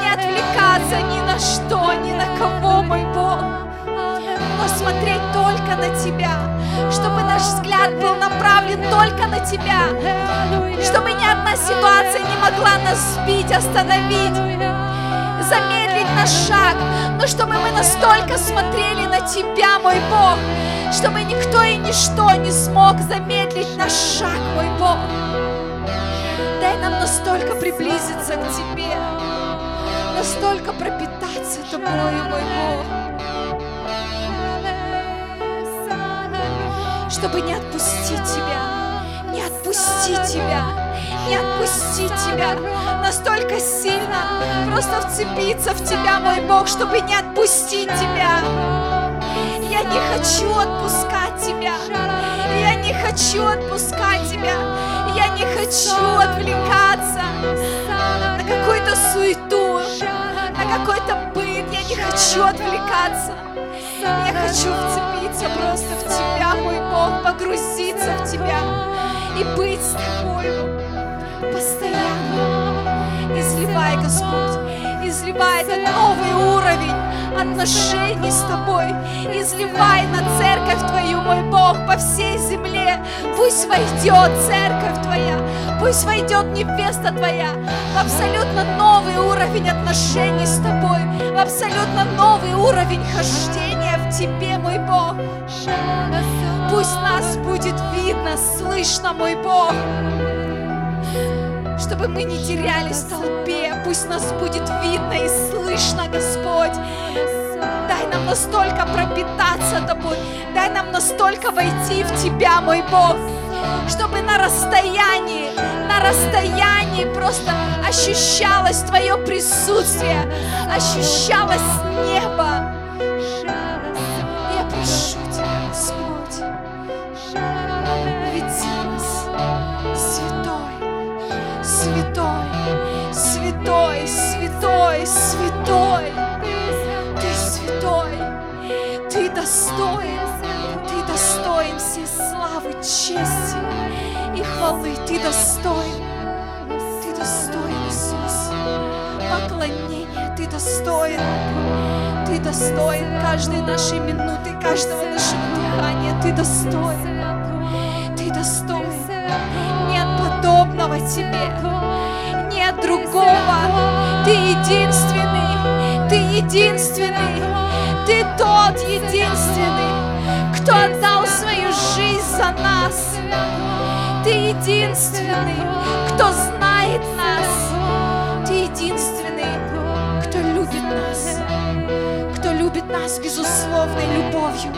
не отвлекаться ни на что, ни на кого, мой Смотреть только на Тебя, чтобы наш взгляд был направлен только на Тебя, чтобы ни одна ситуация не могла нас сбить, остановить. замедлить наш шаг, но чтобы мы настолько смотрели на Тебя, мой Бог, чтобы никто и ничто не смог замедлить наш шаг, мой Бог. Дай нам настолько приблизиться к Тебе, настолько пропитаться Тобою, мой Бог, чтобы не отпустить Тебя, не отпустить Тебя, не отпустить Тебя, настолько сильно просто вцепиться в Тебя, мой Бог, чтобы не отпустить Тебя. Я не хочу отпускать Тебя. Я не хочу отпускать Тебя. Я не хочу отвлекаться на какую-то суету, на какой-то не хочу отвлекаться. Я хочу вцепиться просто в Тебя, мой Бог, погрузиться в Тебя и быть с Тобою постоянно. Изливай, Господь, изливай этот новый уровень отношений с Тобой. Изливай на церковь Твою, мой Бог, по всей земле. Пусть войдет церковь Твоя, пусть войдет невеста Твоя в абсолютно новый уровень отношений с Тобой, в абсолютно новый уровень хождения в Тебе, мой Бог. Пусть нас будет видно, слышно, мой Бог чтобы мы не терялись в толпе. Пусть нас будет видно и слышно, Господь. Дай нам настолько пропитаться Тобой. Дай нам настолько войти в Тебя, мой Бог, чтобы на расстоянии, на расстоянии просто ощущалось Твое присутствие, ощущалось небо. Я прошу Тебя, Господь, веди нас, святой, святой, святой, святой, святой. Ты святой, ты достоин, славы, чести и хвалы. Ты достоин, ты достоин, Иисус. Поклонение, ты достоин, ты достоин каждой нашей минуты, каждого нашего дыхания. Ты достоин, ты достоин. Нет подобного тебе, нет другого. Ты единственный, ты единственный, ты тот единственный, кто отдал за нас. Ты единственный, кто знает нас. Ты единственный, кто любит нас, кто любит нас безусловной любовью.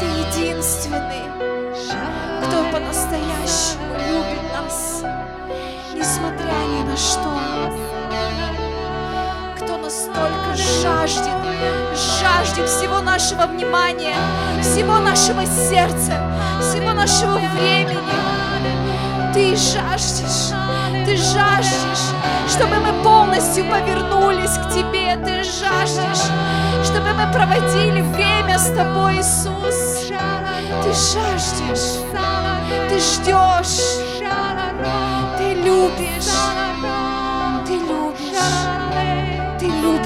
Ты единственный, кто по-настоящему любит нас, несмотря ни на что. Кто настолько жаждет, жаждет всего нашего внимания, всего нашего сердца, всего нашего времени. Ты жаждешь, ты жаждешь, чтобы мы полностью повернулись к Тебе. Ты жаждешь, чтобы мы проводили время с Тобой, Иисус. Ты жаждешь, ты ждешь, ты любишь, ты любишь,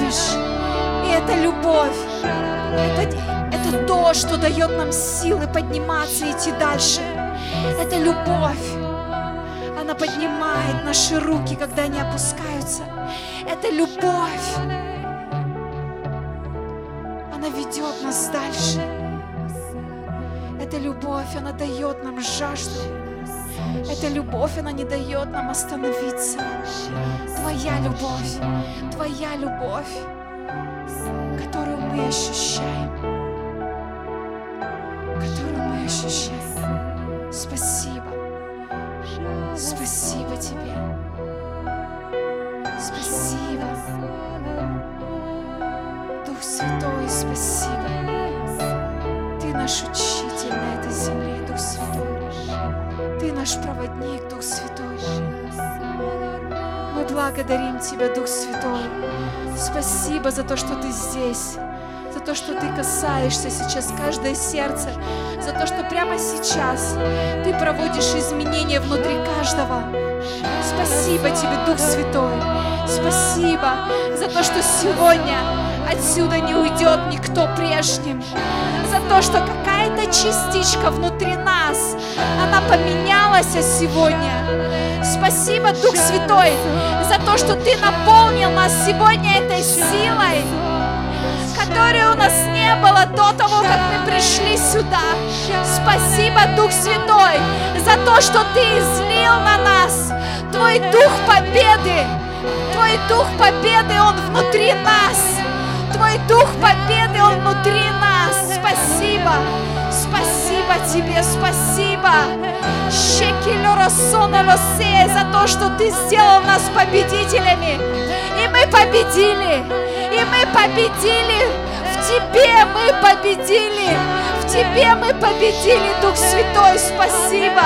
любишь. И это любовь, это, это то, что дает нам силы подниматься и идти дальше. Это любовь. Она поднимает наши руки, когда они опускаются. Это любовь. Она ведет нас дальше. Это любовь, она дает нам жажду. Эта любовь, она не дает нам остановиться. Твоя любовь, Твоя любовь, которую мы ощущаем. Которую мы ощущаем. Спасибо. Спасибо Тебе. Спасибо. Дух Святой, спасибо. Ты наш учитель на этой земле, Дух Святой. Ты наш проводник, Дух Святой. Мы благодарим Тебя, Дух Святой. Спасибо за то, что Ты здесь, за то, что Ты касаешься сейчас каждое сердце, за то, что прямо сейчас Ты проводишь изменения внутри каждого. Спасибо Тебе, Дух Святой. Спасибо за то, что сегодня отсюда не уйдет никто прежним. За то, что какая-то частичка внутри нас, она поменялась сегодня. Спасибо, Дух Святой, за то, что Ты наполнил нас сегодня этой силой, которой у нас не было до того, как мы пришли сюда. Спасибо, Дух Святой, за то, что Ты излил на нас Твой Дух Победы. Твой Дух Победы, Он внутри нас. Твой Дух Победы, Он внутри нас. Спасибо. Спасибо тебе, спасибо. За то, что ты сделал нас победителями. И мы победили. И мы победили. В тебе мы победили. В тебе мы победили, Дух Святой. Спасибо.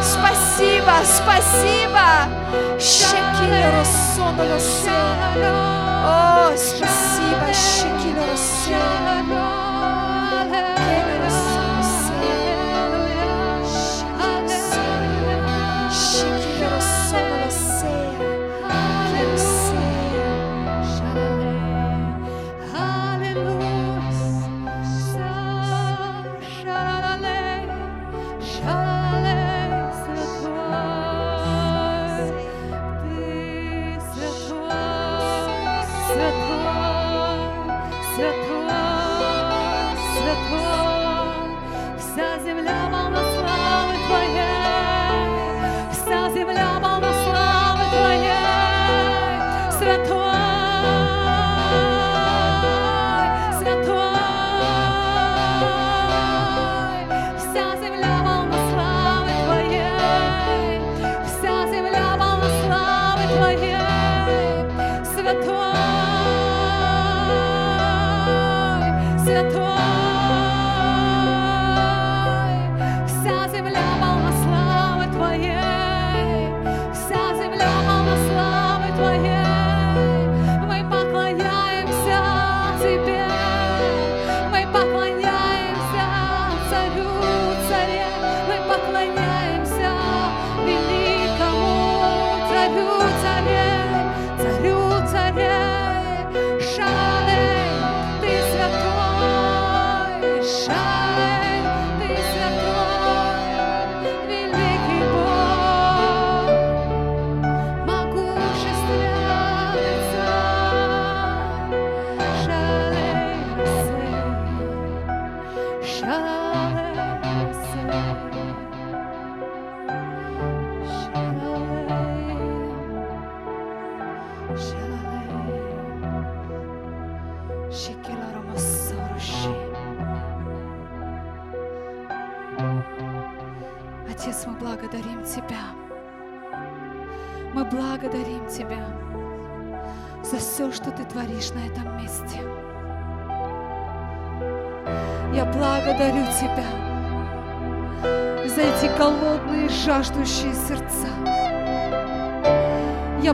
Спасибо, спасибо. Шекилоросонолосе. О, спасибо. Шекилоросе. Вся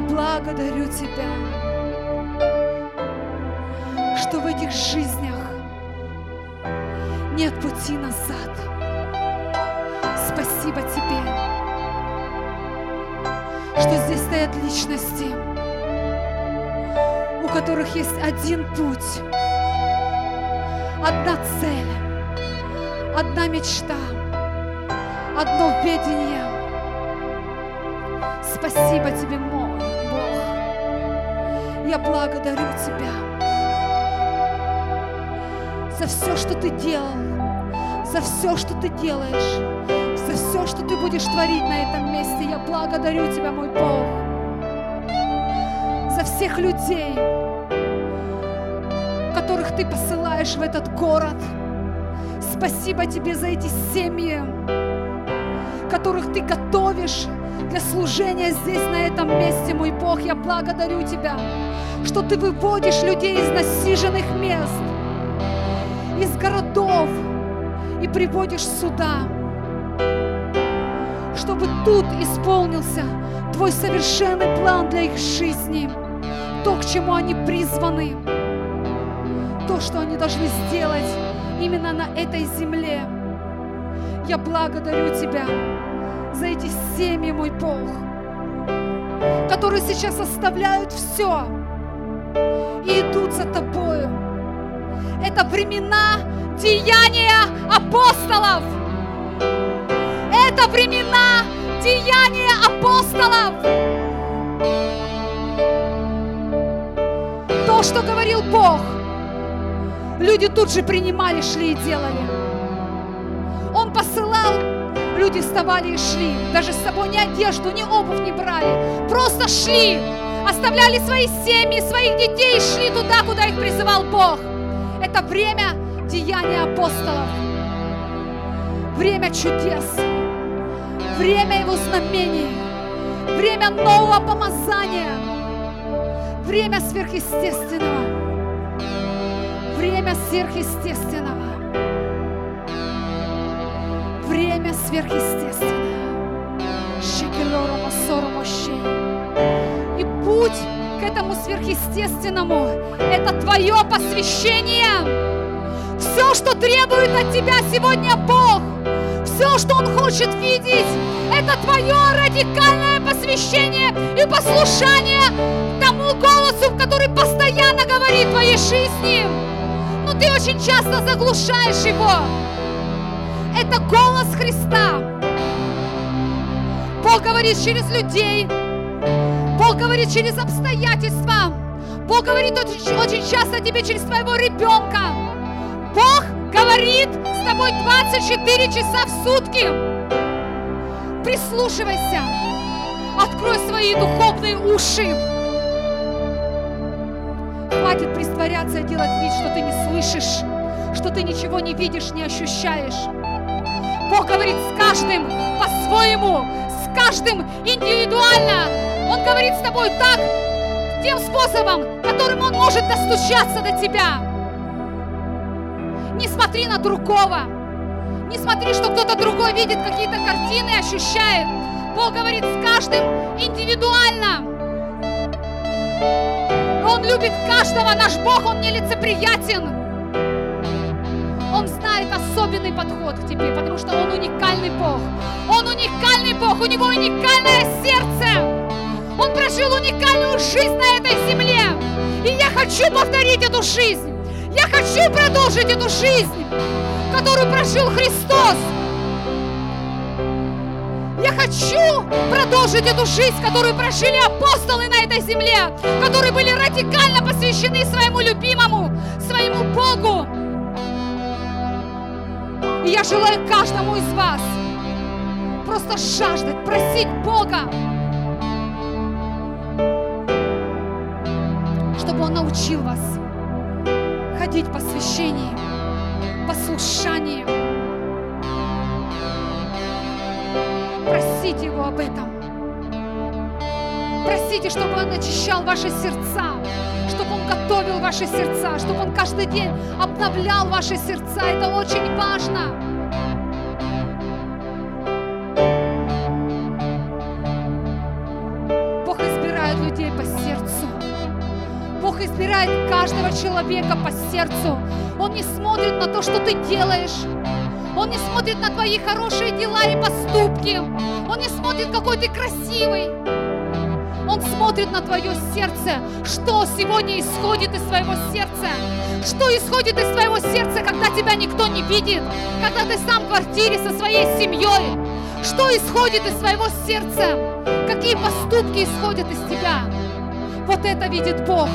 благодарю Тебя, что в этих жизнях нет пути назад. Спасибо Тебе, что здесь стоят личности, у которых есть один путь, одна цель, одна мечта, одно видение. Спасибо Тебе. Я благодарю Тебя за все, что Ты делал, за все, что Ты делаешь, за все, что Ты будешь творить на этом месте. Я благодарю Тебя, мой Бог, за всех людей, которых Ты посылаешь в этот город. Спасибо Тебе за эти семьи, которых Ты готовишь для служения здесь, на этом месте, мой Бог. Я благодарю Тебя, что Ты выводишь людей из насиженных мест, из городов и приводишь сюда, чтобы тут исполнился Твой совершенный план для их жизни, то, к чему они призваны, то, что они должны сделать именно на этой земле. Я благодарю Тебя за эти семьи, мой Бог, которые сейчас оставляют все и идут за Тобою. Это времена деяния апостолов. Это времена деяния апостолов. То, что говорил Бог, люди тут же принимали, шли и делали. Люди вставали и шли. Даже с собой ни одежду, ни обувь не брали. Просто шли, оставляли свои семьи, своих детей и шли туда, куда их призывал Бог. Это время деяния апостолов. Время чудес. Время его знамений. Время нового помазания. Время сверхъестественного. Время сверхъестественного. Время сверхъестественного. Шекелору масору мощей. И путь к этому сверхъестественному – это твое посвящение. Все, что требует от тебя сегодня Бог, все, что Он хочет видеть, это твое радикальное посвящение и послушание тому голосу, который постоянно говорит в твоей жизни. Но ты очень часто заглушаешь его. Это голос Христа. Бог говорит через людей. Бог говорит через обстоятельства. Бог говорит очень, очень часто тебе через твоего ребенка. Бог говорит с тобой 24 часа в сутки. Прислушивайся. Открой свои духовные уши. Хватит притворяться и делать вид, что ты не слышишь, что ты ничего не видишь, не ощущаешь. Бог говорит с каждым по-своему, с каждым индивидуально. Он говорит с тобой так, тем способом, которым Он может достучаться до тебя. Не смотри на другого. Не смотри, что кто-то другой видит какие-то картины ощущает. Бог говорит с каждым индивидуально. Он любит каждого. Наш Бог, Он нелицеприятен. Знает особенный подход к тебе, потому что Он уникальный Бог. Он уникальный Бог, у Него уникальное сердце. Он прожил уникальную жизнь на этой земле. И я хочу повторить эту жизнь. Я хочу продолжить эту жизнь, которую прожил Христос. Я хочу продолжить эту жизнь, которую прожили апостолы на этой земле, которые были радикально посвящены своему любимому, своему Богу. И я желаю каждому из вас просто жаждать, просить Бога, чтобы Он научил вас ходить по священии, послушании. Просите Его об этом. Просите, чтобы Он очищал ваши сердца, чтобы Он готовил ваши сердца, чтобы Он каждый день обновлял ваши сердца. Это очень важно. Бог избирает людей по сердцу. Бог избирает каждого человека по сердцу. Он не смотрит на то, что ты делаешь. Он не смотрит на твои хорошие дела и поступки. Он не смотрит, какой ты красивый. Он смотрит на твое сердце, что сегодня исходит из твоего сердца. Что исходит из твоего сердца, когда тебя никто не видит, когда ты сам в квартире со своей семьей. Что исходит из твоего сердца? Какие поступки исходят из тебя? Вот это видит Бог.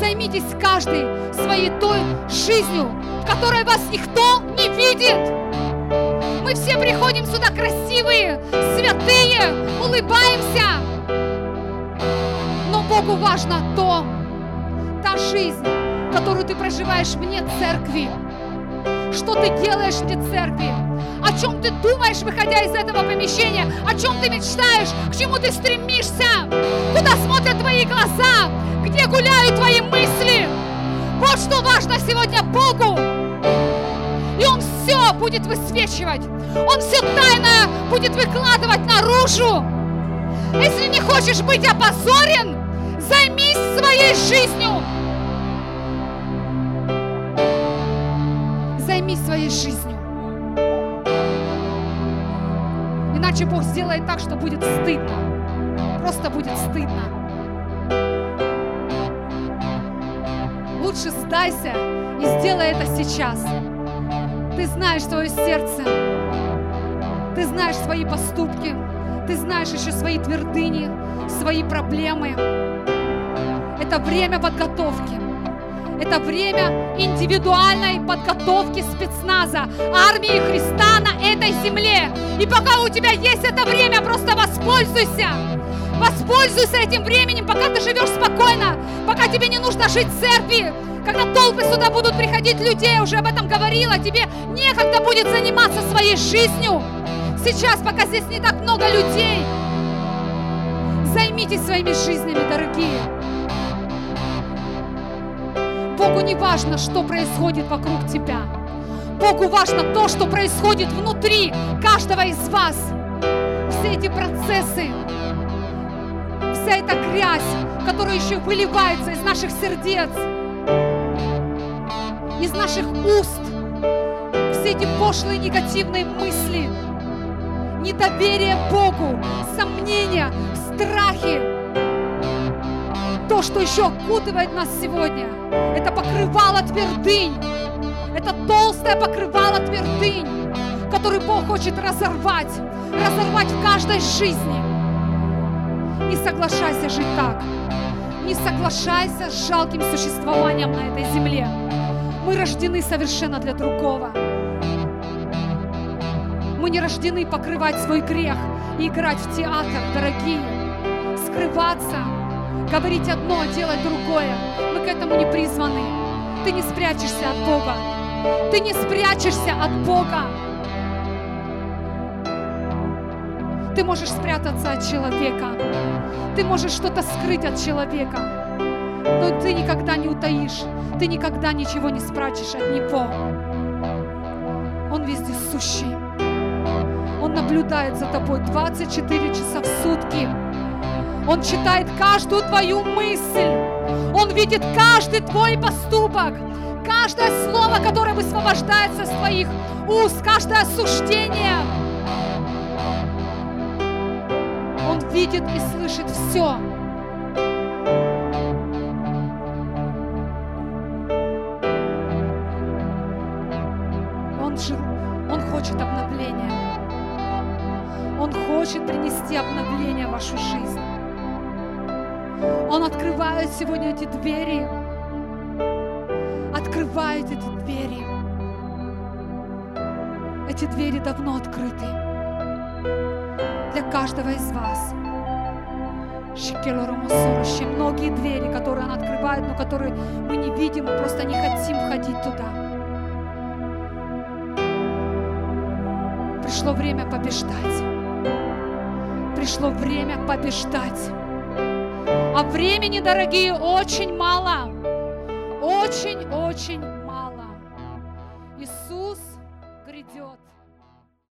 Займитесь каждый своей той жизнью, в которой вас никто не видит. Мы все приходим сюда красивые, Богу важно то, та жизнь, которую ты проживаешь вне церкви. Что ты делаешь вне церкви? О чем ты думаешь, выходя из этого помещения? О чем ты мечтаешь? К чему ты стремишься? Куда смотрят твои глаза? Где гуляют твои мысли? Вот что важно сегодня Богу. И Он все будет высвечивать. Он все тайное будет выкладывать наружу. Если не хочешь быть опозорен, займись своей жизнью. Займись своей жизнью. Иначе Бог сделает так, что будет стыдно. Просто будет стыдно. Лучше сдайся и сделай это сейчас. Ты знаешь свое сердце. Ты знаешь свои поступки. Ты знаешь еще свои твердыни, свои проблемы. Это время подготовки. Это время индивидуальной подготовки спецназа, армии Христа на этой земле. И пока у тебя есть это время, просто воспользуйся. Воспользуйся этим временем, пока ты живешь спокойно, пока тебе не нужно жить в церкви, когда толпы сюда будут приходить людей, уже об этом говорила, тебе некогда будет заниматься своей жизнью. Сейчас, пока здесь не так много людей, займитесь своими жизнями, дорогие. Богу не важно, что происходит вокруг тебя. Богу важно то, что происходит внутри каждого из вас. Все эти процессы, вся эта грязь, которая еще выливается из наших сердец, из наших уст, все эти пошлые негативные мысли, недоверие Богу, сомнения, страхи, то, что еще окутывает нас сегодня, это покрывало твердынь, это толстое покрывало твердынь, который Бог хочет разорвать, разорвать в каждой жизни. Не соглашайся жить так. Не соглашайся с жалким существованием на этой земле. Мы рождены совершенно для другого. Мы не рождены покрывать свой грех и играть в театр, дорогие. Скрываться, говорить одно, а делать другое. Мы к этому не призваны. Ты не спрячешься от Бога. Ты не спрячешься от Бога. Ты можешь спрятаться от человека. Ты можешь что-то скрыть от человека. Но ты никогда не утаишь. Ты никогда ничего не спрячешь от Него. Он везде сущий. Он наблюдает за тобой 24 часа в сутки. Он читает каждую твою мысль. Он видит каждый твой поступок. Каждое слово, которое высвобождается из твоих уст, каждое осуждение. Он видит и слышит все. Он, жил, он хочет обновления. Он хочет принести обновление в вашу жизнь. Он открывает сегодня эти двери. Открывает эти двери. Эти двери давно открыты для каждого из вас. Шикелоромосорощи. Многие двери, которые Он открывает, но которые мы не видим, мы просто не хотим входить туда. Пришло время побеждать. Пришло время побеждать. А времени, дорогие, очень мало. Очень-очень